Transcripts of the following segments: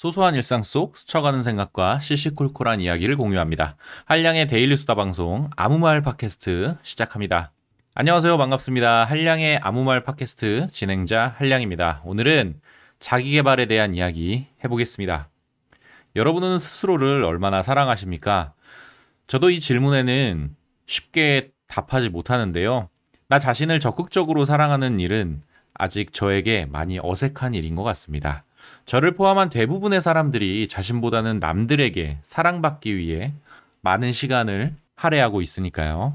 소소한 일상 속 스쳐가는 생각과 시시콜콜한 이야기를 공유합니다. 한량의 데일리 수다 방송 아무 말 팟캐스트 시작합니다. 안녕하세요. 반갑습니다. 한량의 아무 말 팟캐스트 진행자 한량입니다. 오늘은 자기 개발에 대한 이야기 해보겠습니다. 여러분은 스스로를 얼마나 사랑하십니까? 저도 이 질문에는 쉽게 답하지 못하는데요. 나 자신을 적극적으로 사랑하는 일은 아직 저에게 많이 어색한 일인 것 같습니다. 저를 포함한 대부분의 사람들이 자신보다는 남들에게 사랑받기 위해 많은 시간을 할애하고 있으니까요.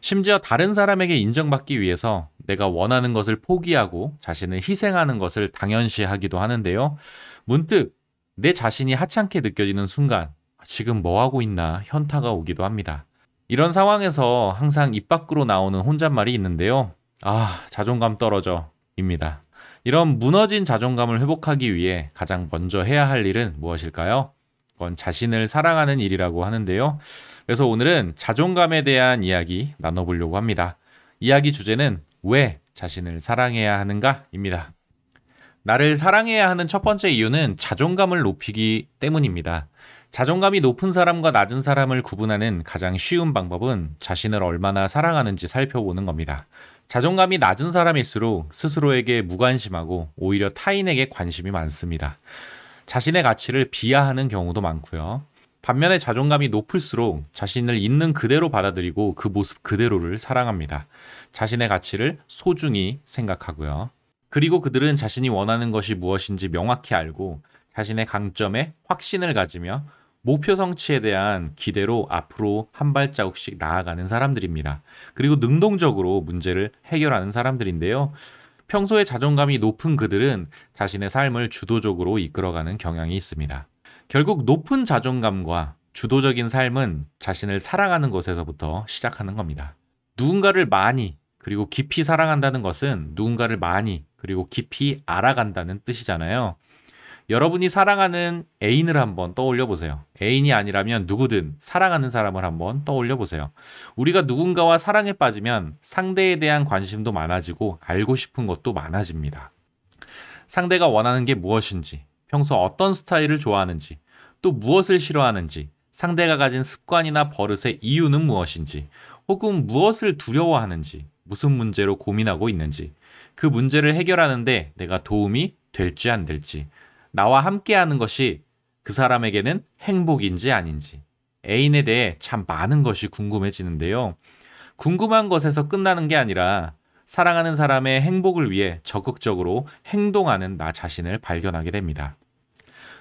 심지어 다른 사람에게 인정받기 위해서 내가 원하는 것을 포기하고 자신을 희생하는 것을 당연시하기도 하는데요. 문득 내 자신이 하찮게 느껴지는 순간 지금 뭐 하고 있나 현타가 오기도 합니다. 이런 상황에서 항상 입 밖으로 나오는 혼잣말이 있는데요. 아, 자존감 떨어져. 입니다. 이런 무너진 자존감을 회복하기 위해 가장 먼저 해야 할 일은 무엇일까요? 그건 자신을 사랑하는 일이라고 하는데요. 그래서 오늘은 자존감에 대한 이야기 나눠보려고 합니다. 이야기 주제는 왜 자신을 사랑해야 하는가입니다. 나를 사랑해야 하는 첫 번째 이유는 자존감을 높이기 때문입니다. 자존감이 높은 사람과 낮은 사람을 구분하는 가장 쉬운 방법은 자신을 얼마나 사랑하는지 살펴보는 겁니다. 자존감이 낮은 사람일수록 스스로에게 무관심하고 오히려 타인에게 관심이 많습니다. 자신의 가치를 비하하는 경우도 많고요. 반면에 자존감이 높을수록 자신을 있는 그대로 받아들이고 그 모습 그대로를 사랑합니다. 자신의 가치를 소중히 생각하고요. 그리고 그들은 자신이 원하는 것이 무엇인지 명확히 알고 자신의 강점에 확신을 가지며 목표 성취에 대한 기대로 앞으로 한 발자국씩 나아가는 사람들입니다. 그리고 능동적으로 문제를 해결하는 사람들인데요. 평소에 자존감이 높은 그들은 자신의 삶을 주도적으로 이끌어가는 경향이 있습니다. 결국 높은 자존감과 주도적인 삶은 자신을 사랑하는 것에서부터 시작하는 겁니다. 누군가를 많이 그리고 깊이 사랑한다는 것은 누군가를 많이 그리고 깊이 알아간다는 뜻이잖아요. 여러분이 사랑하는 애인을 한번 떠올려 보세요. 애인이 아니라면 누구든 사랑하는 사람을 한번 떠올려 보세요. 우리가 누군가와 사랑에 빠지면 상대에 대한 관심도 많아지고 알고 싶은 것도 많아집니다. 상대가 원하는 게 무엇인지, 평소 어떤 스타일을 좋아하는지, 또 무엇을 싫어하는지, 상대가 가진 습관이나 버릇의 이유는 무엇인지, 혹은 무엇을 두려워하는지, 무슨 문제로 고민하고 있는지, 그 문제를 해결하는데 내가 도움이 될지 안 될지, 나와 함께하는 것이 그 사람에게는 행복인지 아닌지 애인에 대해 참 많은 것이 궁금해지는데요. 궁금한 것에서 끝나는 게 아니라 사랑하는 사람의 행복을 위해 적극적으로 행동하는 나 자신을 발견하게 됩니다.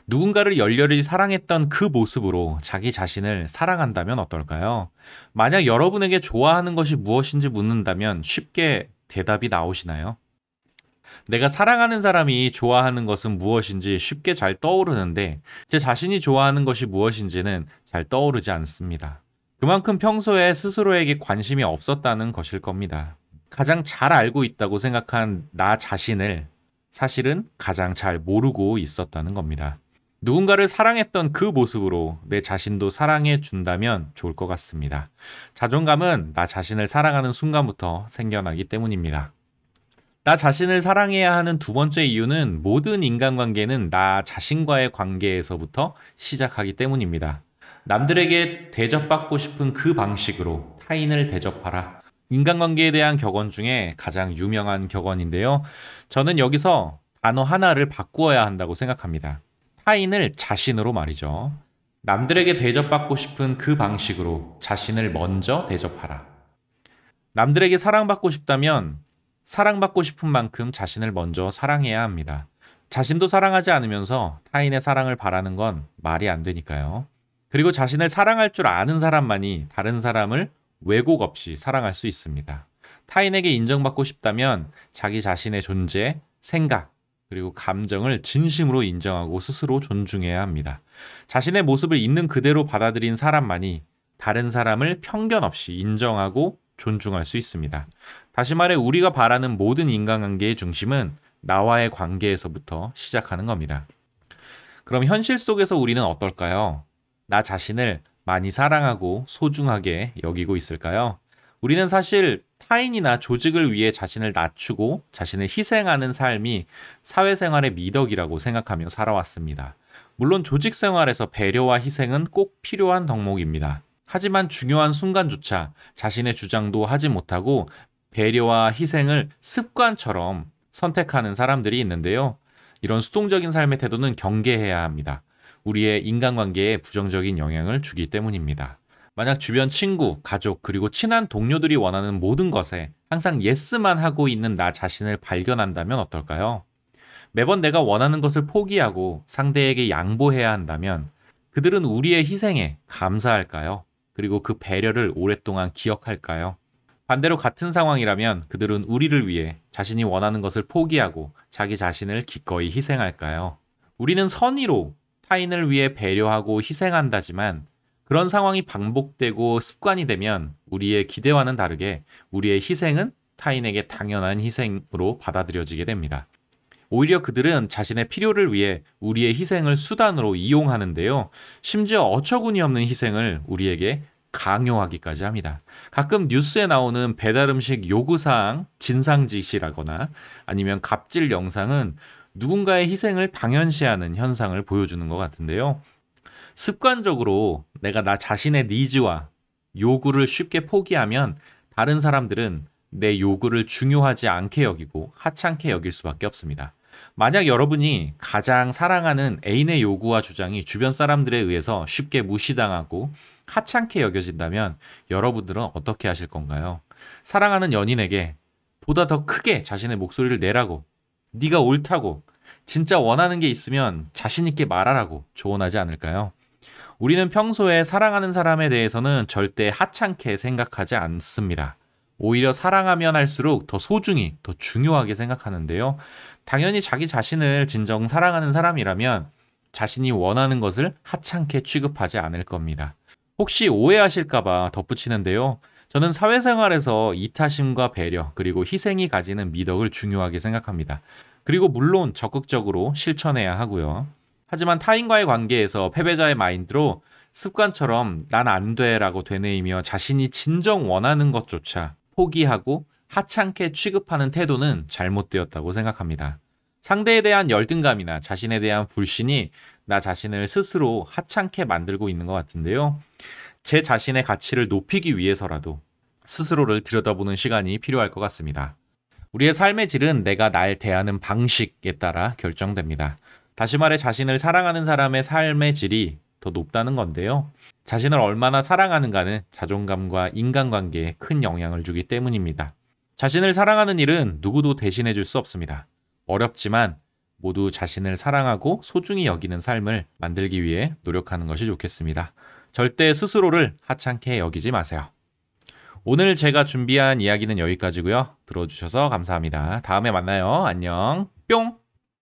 누군가를 열렬히 사랑했던 그 모습으로 자기 자신을 사랑한다면 어떨까요? 만약 여러분에게 좋아하는 것이 무엇인지 묻는다면 쉽게 대답이 나오시나요? 내가 사랑하는 사람이 좋아하는 것은 무엇인지 쉽게 잘 떠오르는데 제 자신이 좋아하는 것이 무엇인지는 잘 떠오르지 않습니다. 그만큼 평소에 스스로에게 관심이 없었다는 것일 겁니다. 가장 잘 알고 있다고 생각한 나 자신을 사실은 가장 잘 모르고 있었다는 겁니다. 누군가를 사랑했던 그 모습으로 내 자신도 사랑해 준다면 좋을 것 같습니다. 자존감은 나 자신을 사랑하는 순간부터 생겨나기 때문입니다. 나 자신을 사랑해야 하는 두 번째 이유는 모든 인간관계는 나 자신과의 관계에서부터 시작하기 때문입니다. 남들에게 대접받고 싶은 그 방식으로 타인을 대접하라. 인간관계에 대한 격언 중에 가장 유명한 격언인데요. 저는 여기서 단어 하나를 바꾸어야 한다고 생각합니다. 타인을 자신으로 말이죠. 남들에게 대접받고 싶은 그 방식으로 자신을 먼저 대접하라. 남들에게 사랑받고 싶다면 사랑받고 싶은 만큼 자신을 먼저 사랑해야 합니다. 자신도 사랑하지 않으면서 타인의 사랑을 바라는 건 말이 안 되니까요. 그리고 자신을 사랑할 줄 아는 사람만이 다른 사람을 왜곡 없이 사랑할 수 있습니다. 타인에게 인정받고 싶다면 자기 자신의 존재, 생각, 그리고 감정을 진심으로 인정하고 스스로 존중해야 합니다. 자신의 모습을 있는 그대로 받아들인 사람만이 다른 사람을 편견 없이 인정하고 존중할 수 있습니다. 다시 말해 우리가 바라는 모든 인간관계의 중심은 나와의 관계에서부터 시작하는 겁니다. 그럼 현실 속에서 우리는 어떨까요? 나 자신을 많이 사랑하고 소중하게 여기고 있을까요? 우리는 사실 타인이나 조직을 위해 자신을 낮추고 자신을 희생하는 삶이 사회생활의 미덕이라고 생각하며 살아왔습니다. 물론 조직 생활에서 배려와 희생은 꼭 필요한 덕목입니다. 하지만 중요한 순간조차 자신의 주장도 하지 못하고 배려와 희생을 습관처럼 선택하는 사람들이 있는데요. 이런 수동적인 삶의 태도는 경계해야 합니다. 우리의 인간관계에 부정적인 영향을 주기 때문입니다. 만약 주변 친구, 가족, 그리고 친한 동료들이 원하는 모든 것에 항상 예스만 하고 있는 나 자신을 발견한다면 어떨까요? 매번 내가 원하는 것을 포기하고 상대에게 양보해야 한다면 그들은 우리의 희생에 감사할까요? 그리고 그 배려를 오랫동안 기억할까요? 반대로 같은 상황이라면 그들은 우리를 위해 자신이 원하는 것을 포기하고 자기 자신을 기꺼이 희생할까요? 우리는 선의로 타인을 위해 배려하고 희생한다지만 그런 상황이 반복되고 습관이 되면 우리의 기대와는 다르게 우리의 희생은 타인에게 당연한 희생으로 받아들여지게 됩니다. 오히려 그들은 자신의 필요를 위해 우리의 희생을 수단으로 이용하는데요. 심지어 어처구니 없는 희생을 우리에게 강요하기까지 합니다. 가끔 뉴스에 나오는 배달 음식 요구사항 진상짓이라거나 아니면 갑질 영상은 누군가의 희생을 당연시하는 현상을 보여주는 것 같은데요. 습관적으로 내가 나 자신의 니즈와 요구를 쉽게 포기하면 다른 사람들은 내 요구를 중요하지 않게 여기고 하찮게 여길 수밖에 없습니다. 만약 여러분이 가장 사랑하는 애인의 요구와 주장이 주변 사람들에 의해서 쉽게 무시당하고 하찮게 여겨진다면 여러분들은 어떻게 하실 건가요? 사랑하는 연인에게 보다 더 크게 자신의 목소리를 내라고 네가 옳다고 진짜 원하는 게 있으면 자신 있게 말하라고 조언하지 않을까요? 우리는 평소에 사랑하는 사람에 대해서는 절대 하찮게 생각하지 않습니다. 오히려 사랑하면 할수록 더 소중히, 더 중요하게 생각하는데요. 당연히 자기 자신을 진정 사랑하는 사람이라면 자신이 원하는 것을 하찮게 취급하지 않을 겁니다. 혹시 오해하실까봐 덧붙이는데요. 저는 사회생활에서 이타심과 배려, 그리고 희생이 가지는 미덕을 중요하게 생각합니다. 그리고 물론 적극적으로 실천해야 하고요. 하지만 타인과의 관계에서 패배자의 마인드로 습관처럼 난 안 돼 라고 되뇌이며 자신이 진정 원하는 것조차 포기하고 하찮게 취급하는 태도는 잘못되었다고 생각합니다. 상대에 대한 열등감이나 자신에 대한 불신이 나 자신을 스스로 하찮게 만들고 있는 것 같은데요. 제 자신의 가치를 높이기 위해서라도 스스로를 들여다보는 시간이 필요할 것 같습니다. 우리의 삶의 질은 내가 날 대하는 방식에 따라 결정됩니다. 다시 말해 자신을 사랑하는 사람의 삶의 질이 더 높다는 건데요. 자신을 얼마나 사랑하는가는 자존감과 인간관계에 큰 영향을 주기 때문입니다. 자신을 사랑하는 일은 누구도 대신해 줄 수 없습니다. 어렵지만 모두 자신을 사랑하고 소중히 여기는 삶을 만들기 위해 노력하는 것이 좋겠습니다. 절대 스스로를 하찮게 여기지 마세요. 오늘 제가 준비한 이야기는 여기까지고요. 들어주셔서 감사합니다. 다음에 만나요. 안녕. 뿅!